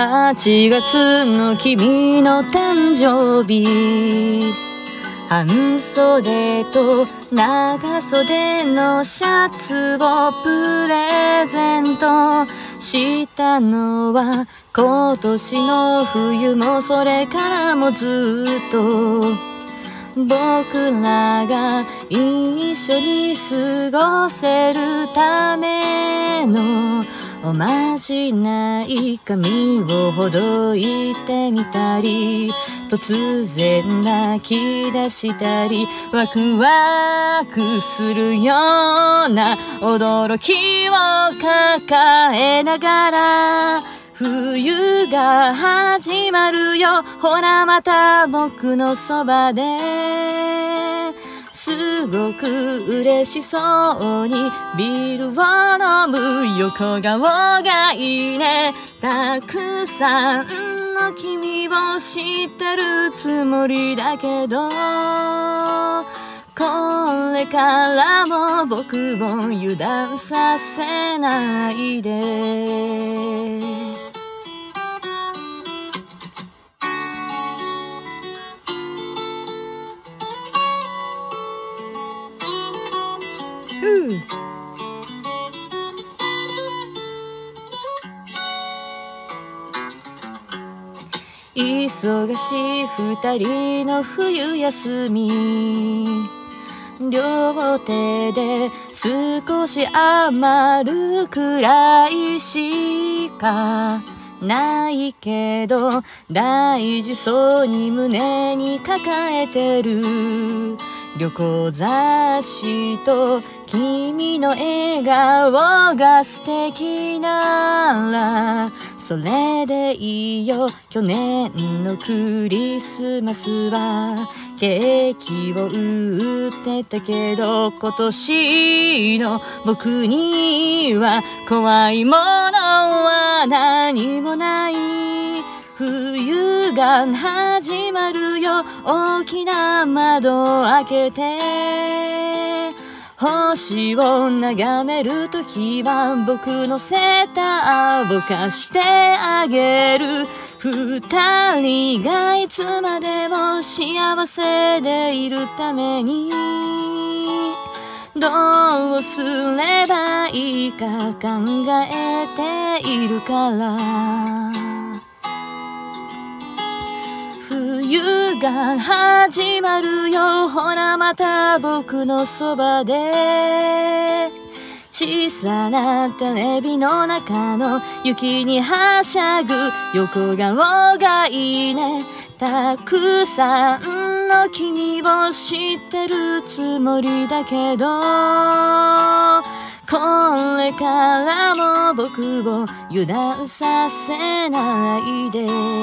8月の君の誕生日。半袖と長袖のシャツをプレゼントしたのは今年の冬もそれからもずっと。僕らが一緒に過ごせるためのおまじない髪をほどいてみたり突然泣き出したりワクワクするような驚きを抱えながら冬が始まるよ。ほらまた僕のそばで。すごく嬉しそうにビールを飲む横顔がいいね。たくさんの君を知ってるつもりだけど。これからも僕を油断させないで。ふう忙しい二人の冬休み。両手で少し余るくらいしかないけど大事そうに胸に抱えてる。旅行雑誌と君の笑顔が素敵ならそれでいいよ去年のクリスマスは。ケーキを売ってたけど今年の僕には怖いものは何もない。冬が始まる。大きな窓を開けて星を眺めるときは僕のセーターを貸してあげる。二人がいつまでも幸せでいるために。どうすればいいか考えているから。冬が始まるよほらまた僕のそばで小さなテレビの中の雪にはしゃぐ。横顔がいいねたくさんの君を知ってるつもりだけどこれからも僕を油断させないで。